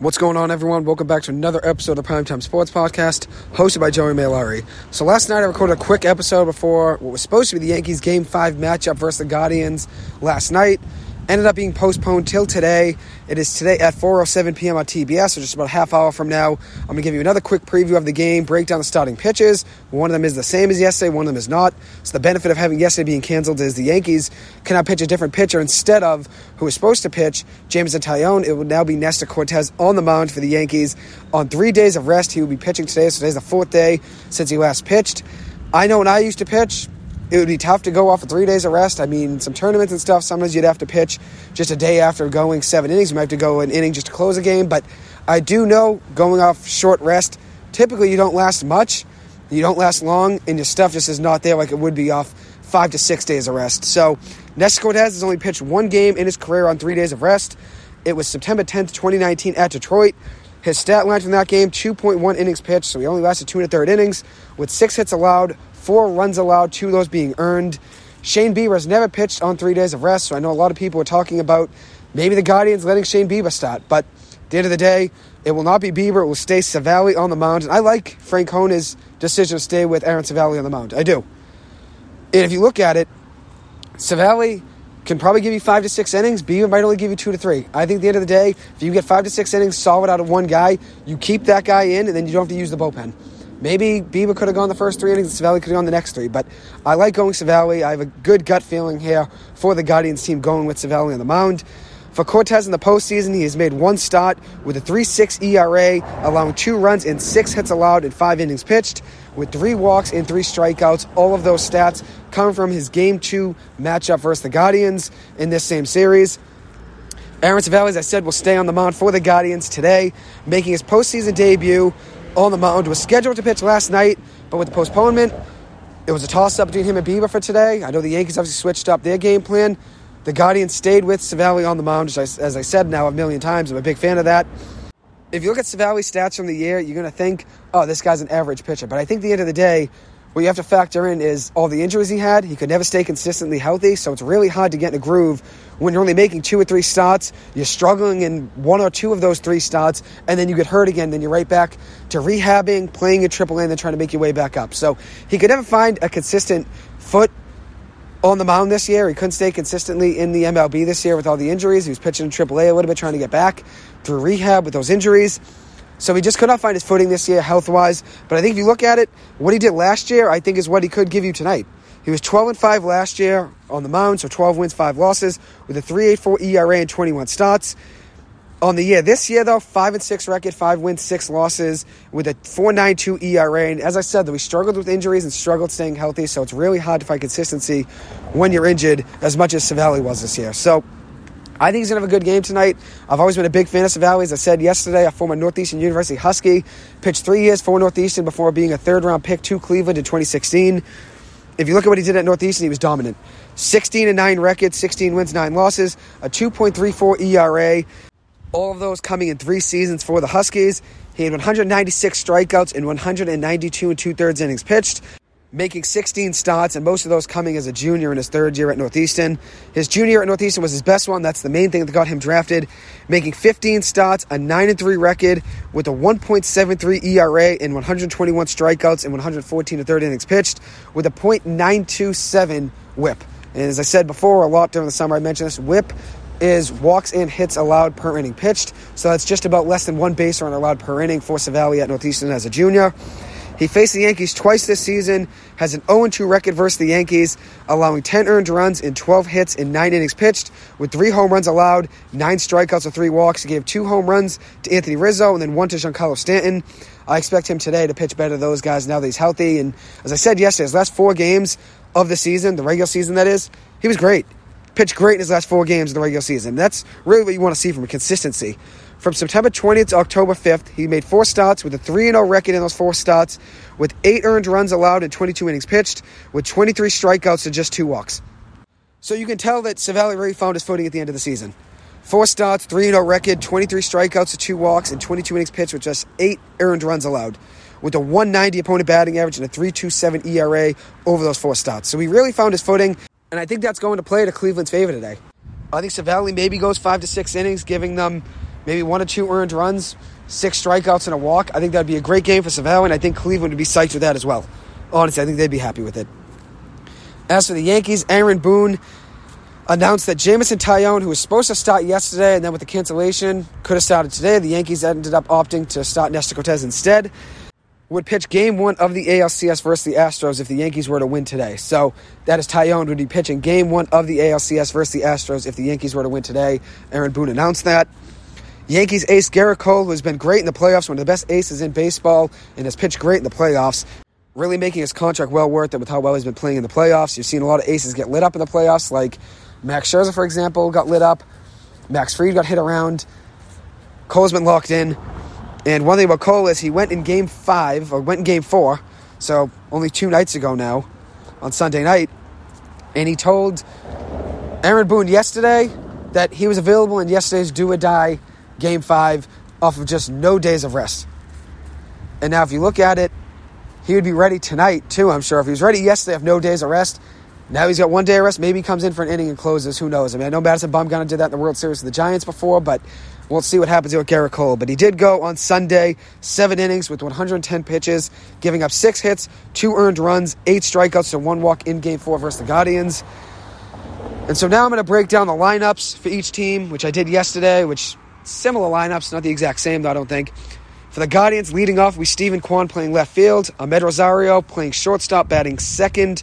What's going on, everyone? Welcome back to another episode of the Primetime Sports Podcast, hosted by Joey Mailari. So last night I recorded a quick episode before what was supposed to be the Yankees Game 5 matchup versus the Guardians last night ended up being postponed till today. It is today at 4:07 p.m. on TBS, so just about a half hour from now. I'm to give you another quick preview of the game, break down the starting pitches. One of them is the same as yesterday, one of them is not. So the benefit of having yesterday being canceled is the Yankees can now pitch a different pitcher instead of who was supposed to pitch Jameson Taillon. It will now be Nestor Cortes on the mound for the Yankees on three days of rest. He will be pitching today, so today's the fourth day since he last pitched. I know when I used to pitch, it would be tough to go off of three days of rest. I mean, some tournaments and stuff, sometimes you'd have to pitch just a day after going seven innings. You might have to go an inning just to close a game. But I do know going off short rest, typically you don't last much. You don't last long, and your stuff just is not there like it would be off five to six days of rest. So, Nestor Cortes has only pitched one game in his career on three days of rest. It was September 10th, 2019 at Detroit. His stat line from that game, 2.1 innings pitched, so he only lasted two and a third innings with six hits allowed, four runs allowed, two of those being earned. Shane Bieber has never pitched on three days of rest, so I know a lot of people are talking about maybe the Guardians letting Shane Bieber start. But at the end of the day, it will not be Bieber. It will stay Civale on the mound. And I like Francona's decision to stay with Aaron Civale on the mound. I do. And if you look at it, Civale can probably give you five to six innings. Bieber might only give you two to three. I think at the end of the day, if you get five to six innings solid out of one guy, you keep that guy in, and then you don't have to use the bullpen. Maybe Bieber could have gone the first three innings and Civale could have gone the next three. But I like going Civale. I have a good gut feeling here for the Guardians team going with Civale on the mound. For Cortes in the postseason, he has made one start with a 3.6 ERA, allowing two runs and six hits allowed in five innings pitched, with three walks and three strikeouts. All of those stats come from his Game 2 matchup versus the Guardians in this same series. Aaron Civale, as I said, will stay on the mound for the Guardians today, making his postseason debut on the mound. Was scheduled to pitch last night, but with the postponement, it was a toss up between him and Bieber for today. I know the Yankees obviously switched up their game plan. The Guardians stayed with Civale on the mound, as I, as I said now a million times. I'm a big fan of that. If you look at Civale's stats from the year, you're going to think, oh, this guy's an average pitcher. But I think at the end of the day, what you have to factor in is all the injuries he had. He could never stay consistently healthy, so it's really hard to get in a groove when you're only making two or three starts. You're struggling in one or two of those three starts, and then you get hurt again. Then you're right back to rehabbing, playing at AAA, and then trying to make your way back up. So he could never find a consistent foot on the mound this year. He couldn't stay consistently in the MLB this year with all the injuries. He was pitching in AAA a little bit, trying to get back through rehab with those injuries. So he just could not find his footing this year health wise. But I think if you look at it, what he did last year, I think is what he could give you tonight. He was 12 and 5 last year on the mound, so 12 wins, 5 losses, with a 3.84 ERA and 21 starts. On the year, this year though, 5 and 6 record, 5 wins, 6 losses, with a 4.92 ERA. And as I said, he struggled with injuries and struggled staying healthy, so it's really hard to find consistency when you're injured, as much as Civale was this year. So I think he's going to have a good game tonight. I've always been a big fan of Civale. As I said yesterday, I formed a former Northeastern University Husky. Pitched three years for Northeastern before being a third round pick to Cleveland in 2016. If you look at what he did at Northeastern, he was dominant. 16 and 9 record, 16 wins, 9 losses, a 2.34 ERA. All of those coming in three seasons for the Huskies. He had 196 strikeouts in 192 and two thirds innings pitched making 16 starts, and most of those coming as a junior in his third year at Northeastern. His junior at Northeastern was his best one. That's the main thing that got him drafted. Making 15 starts, a 9 3 record with a 1.73 ERA and 121 strikeouts and 114 to third innings pitched with a .927 whip. And as I said before, a lot during the summer, I mentioned this whip is walks and hits allowed per inning pitched. So that's just about less than one base run allowed per inning for Civale at Northeastern as a junior. He faced the Yankees twice this season, has an 0 2 record versus the Yankees, allowing 10 earned runs in 12 hits in 9 innings pitched, with 3 home runs allowed, 9 strikeouts, and 3 walks. He gave 2 home runs to Anthony Rizzo and then 1 to Giancarlo Stanton. I expect him today to pitch better those guys now that he's healthy. And as I said yesterday, his last four games of the season, the regular season that is, he was great. Pitched great in his last four games of the regular season. That's really what you want to see from consistency. From September 20th to October 5th, he made four starts with a 3 0 record in those four starts, with eight earned runs allowed in 22 innings pitched, with 23 strikeouts and just two walks. So you can tell that Civale really found his footing at the end of the season. Four starts, 3 0 record, 23 strikeouts to two walks, and 22 innings pitched with just eight earned runs allowed, with a 190 opponent batting average and a 3.27 ERA over those four starts. So he really found his footing, and I think that's going to play to Cleveland's favor today. I think Civale maybe goes five to six innings, giving them maybe one or two earned runs, six strikeouts and a walk. I think that'd be a great game for Civale, and I think Cleveland would be psyched with that as well. Honestly, I think they'd be happy with it. As for the Yankees, Aaron Boone announced that Jameson Taillon, who was supposed to start yesterday and then with the cancellation, could have started today. The Yankees ended up opting to start Nestor Cortes instead. Would pitch game one of the ALCS versus the Astros if the Yankees were to win today. So that is Taillon would be pitching game one of the ALCS versus the Astros if the Yankees were to win today. Aaron Boone announced that. Yankees ace Gerrit Cole, who has been great in the playoffs, one of the best aces in baseball, and has pitched great in the playoffs, really making his contract well worth it with how well he's been playing in the playoffs. You've seen a lot of aces get lit up in the playoffs, like Max Scherzer, for example, got lit up. Max Fried got hit around. Cole's been locked in. And one thing about Cole is he went in game five, or went in game four, so only two nights ago now, on Sunday night, and he told Aaron Boone yesterday that he was available in yesterday's do or die game five off of just no days of rest. And now, if you look at it, he would be ready tonight, too, I'm sure. If he was ready yesterday of no days of rest, now he's got one day of rest. Maybe he comes in for an inning and closes. Who knows? I mean, I know Madison Bumgarner did that in the World Series with the Giants before, but we'll see what happens here with Gerrit Cole. But he did go on Sunday, seven innings with 110 pitches, giving up six hits, two earned runs, eight strikeouts, and one walk in Game Four versus the Guardians. And so now I'm going to break down the lineups for each team, which I did yesterday, which similar lineups, not the exact same, though I don't think. For the Guardians, leading off, we Steven Kwan playing left field, Amed Rosario playing shortstop, batting second.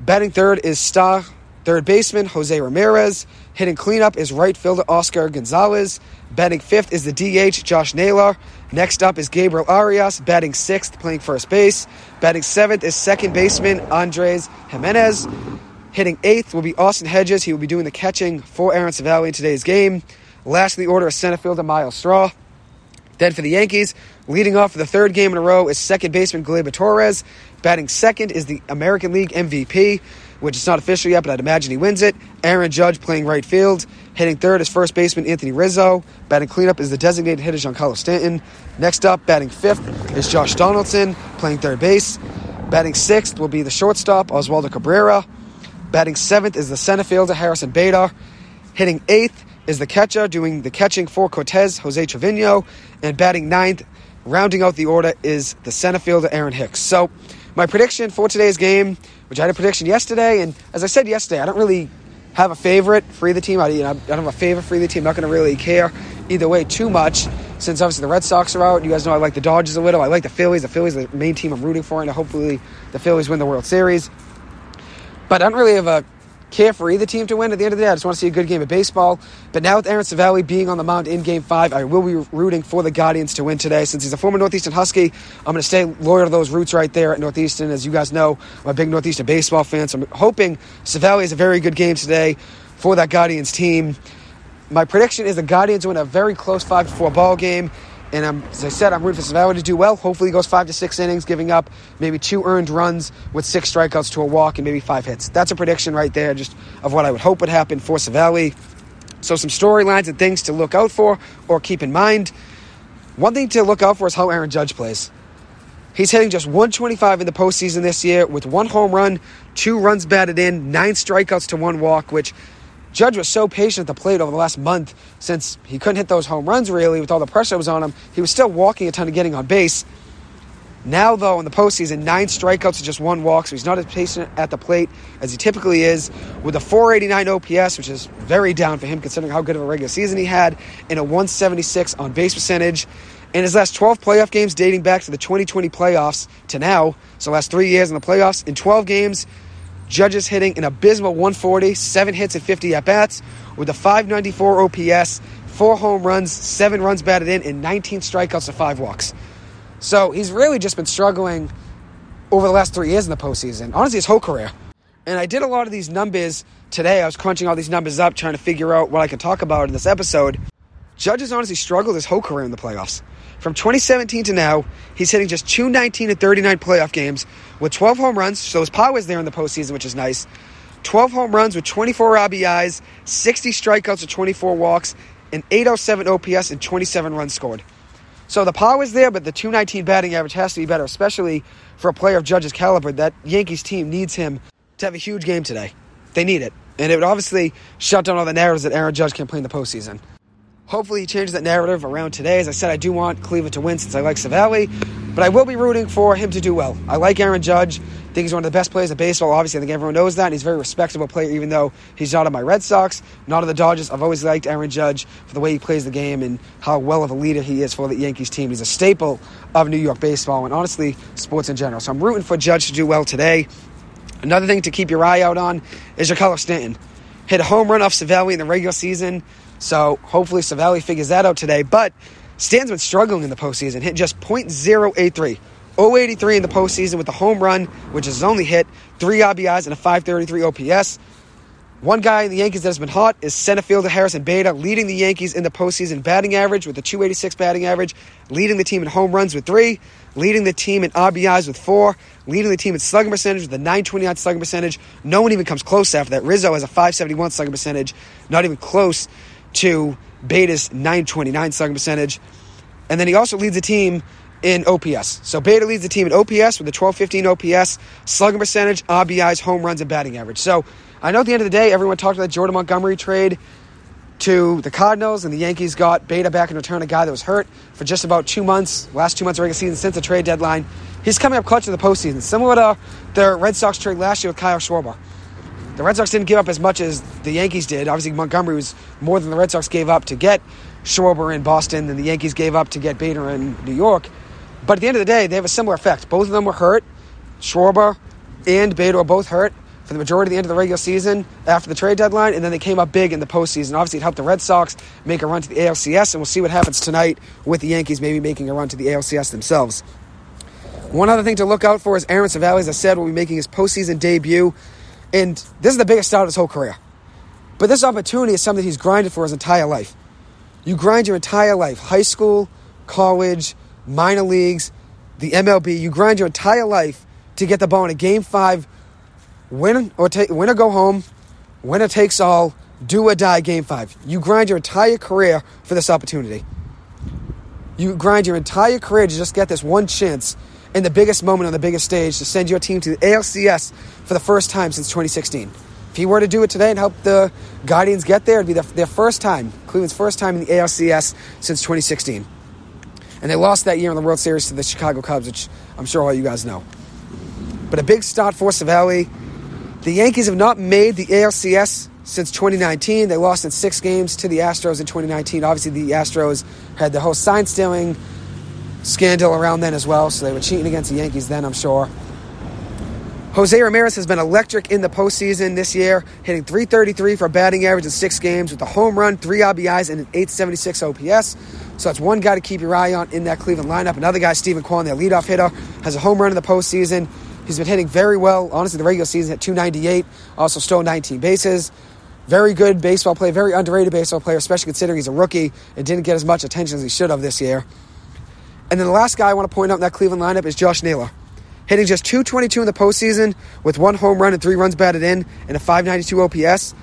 Batting third is star third baseman Jose Ramirez. Hitting cleanup is right fielder Oscar Gonzalez. Batting fifth is the DH Josh Naylor. Next up is Gabriel Arias. Batting sixth, playing first base. Batting seventh is second baseman Andres Gimenez. Hitting eighth will be Austin Hedges. He will be doing the catching for Aaron Civale in today's game. Last in the order is center fielder Myles Straw. Then for the Yankees, leading off for the third game in a row is second baseman Gleyber Torres. Batting second is the American League MVP, which is not official yet, but I'd imagine he wins it. Aaron Judge playing right field. Hitting third is first baseman Anthony Rizzo. Batting cleanup is the designated hitter Giancarlo Stanton. Next up, batting fifth is Josh Donaldson playing third base. Batting sixth will be the shortstop Oswaldo Cabrera. Batting seventh is the center fielder Harrison Bader. Hitting eighth is the catcher doing the catching for Cortes, Jose Trevino. And batting ninth, rounding out the order, is the center fielder Aaron Hicks. So, my prediction for today's game, which I had a prediction yesterday, and as I said yesterday, I don't really have a favorite for either team. I, you know, I don't have a favorite for either team. I'm not going to really care either way too much since obviously the Red Sox are out. You guys know I like the Dodgers a little. I like the Phillies. The Phillies are the main team I'm rooting for, and hopefully the Phillies win the World Series. But I don't really have a care for either team to win. At the end of the day, I just want to see a good game of baseball. But now with Aaron Civale being on the mound in Game 5, I will be rooting for the Guardians to win today. Since he's a former Northeastern Husky, I'm going to stay loyal to those roots right there at Northeastern. As you guys know, I'm a big Northeastern baseball fan, so I'm hoping Civale is a very good game today for that Guardians team. My prediction is the Guardians win a very close 5 4 ball game. And I'm, as I said, I'm rooting for Civale to do well. Hopefully, he goes five to six innings, giving up maybe two earned runs with six strikeouts to a walk and maybe five hits. That's a prediction right there, just of what I would hope would happen for Civale. So, some storylines and things to look out for or keep in mind. One thing to look out for is how Aaron Judge plays. He's hitting just 125 in the postseason this year with one home run, two runs batted in, nine strikeouts to one walk, which Judge was so patient at the plate over the last month since he couldn't hit those home runs really with all the pressure that was on him. He was still walking a ton of getting on base. Now, though, in the postseason, nine strikeouts and just one walk, so he's not as patient at the plate as he typically is. With a 489 OPS, which is very down for him considering how good of a regular season he had, and a 176 on base percentage. In his last 12 playoff games dating back to the 2020 playoffs to now, so last three years in the playoffs, in 12 games, Judges hitting an abysmal 140, seven hits and 50 at bats, with a 594 OPS, four home runs, seven runs batted in, and 19 strikeouts and five walks. So he's really just been struggling over the last three years in the postseason. Honestly, his whole career. And I did a lot of these numbers today. I was crunching all these numbers up, trying to figure out what I could talk about in this episode. Judge has honestly struggled his whole career in the playoffs. From 2017 to now, he's hitting just 219 and 39 playoff games with 12 home runs, so his power is there in the postseason, which is nice. 12 home runs with 24 RBIs, 60 strikeouts with 24 walks, and 807 OPS and 27 runs scored. So the power is there, but the 219 batting average has to be better, especially for a player of Judge's caliber. That Yankees team needs him to have a huge game today. They need it. And it would obviously shut down all the narratives that Aaron Judge can play in the postseason. Hopefully, he changes that narrative around today. As I said, I do want Cleveland to win since I like Civale, but I will be rooting for him to do well. I like Aaron Judge. I think he's one of the best players in baseball. Obviously, I think everyone knows that. And he's a very respectable player, even though he's not on my Red Sox, not on the Dodgers. I've always liked Aaron Judge for the way he plays the game and how well of a leader he is for the Yankees team. He's a staple of New York baseball and honestly, sports in general. So I'm rooting for Judge to do well today. Another thing to keep your eye out on is your Giancarlo Stanton. Hit a home run off Civale in the regular season. So hopefully Civale figures that out today. But Stan's been struggling in the postseason, hit just .083. 083 in the postseason with a home run, which is his only hit, three RBIs, and a 533 OPS. One guy in the Yankees that has been hot is center fielder Harrison Bader, leading the Yankees in the postseason batting average with a 286 batting average, leading the team in home runs with three, leading the team in RBIs with four, leading the team in slugging percentage with a 929 slugging percentage. No one even comes close after that. Rizzo has a 571 slugging percentage, not even close to Bader's 929 slugging percentage. And then he also leads the team in OPS. So Bader leads the team in OPS with a 1215 OPS, slugging percentage, RBIs, home runs, and batting average. So I know at the end of the day, everyone talked about the Jordan Montgomery trade to the Cardinals, and the Yankees got Bader back in return, a guy that was hurt for just about two months, last two months of regular season since the trade deadline. He's coming up clutch in the postseason, similar to the Red Sox trade last year with Kyle Schwarber. The Red Sox didn't give up as much as the Yankees did. Obviously, Montgomery was more than the Red Sox gave up to get Schwarber in Boston than the Yankees gave up to get Bader in New York. But at the end of the day, they have a similar effect. Both of them were hurt. Schwarber and Bader were both hurt for the majority of the end of the regular season after the trade deadline, and then they came up big in the postseason. Obviously, it helped the Red Sox make a run to the ALCS, and we'll see what happens tonight with the Yankees maybe making a run to the ALCS themselves. One other thing to look out for is Aaron Civale, as I said, will be making his postseason debut, and this is the biggest start of his whole career. But this opportunity is something he's grinded for his entire life. You grind your entire life, high school, college, minor leagues, the MLB. You grind your entire life to get the ball in a game five, win or take, win or go home, winner takes all, do or die game five. You grind your entire career for this opportunity. You grind your entire career to just get this one chance in the biggest moment on the biggest stage to send your team to the ALCS for the first time since 2016. If he were to do it today and help the Guardians get there, it'd be their, first time, Cleveland's first time in the ALCS since 2016. And they lost that year in the World Series to the Chicago Cubs, which I'm sure all you guys know. But a big start for Civale. The Yankees have not made the ALCS since 2019. They lost in six games to the Astros in 2019. Obviously, the Astros had the whole sign stealing scandal around then as well, so they were cheating against the Yankees then, I'm sure. Jose Ramirez has been electric in the postseason this year, hitting 333 for a batting average in six games with a home run, three RBIs, and an 876 OPS. So that's one guy to keep your eye on in that Cleveland lineup. Another guy, Steven Kwan, their leadoff hitter, has a home run in the postseason. He's been hitting very well. Honestly, the regular season at 298, also stole 19 bases. Very good baseball player, very underrated baseball player, especially considering he's a rookie and didn't get as much attention as he should have this year. And then the last guy I want to point out in that Cleveland lineup is Josh Naylor hitting just 222 in the postseason with one home run and three runs batted in and a 592 OPS.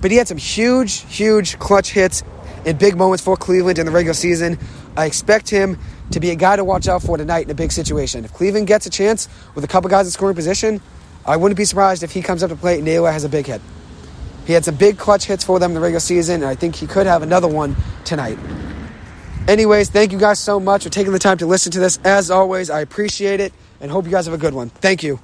But he had some huge, huge clutch hits in big moments for Cleveland in the regular season. I expect him to be a guy to watch out for tonight in a big situation. If Cleveland gets a chance with a couple guys in scoring position, I wouldn't be surprised if he comes up to plate and Naylor has a big hit. He had some big clutch hits for them in the regular season, and I think he could have another one tonight. Anyways, thank you guys so much for taking the time to listen to this. As always, I appreciate it and hope you guys have a good one. Thank you.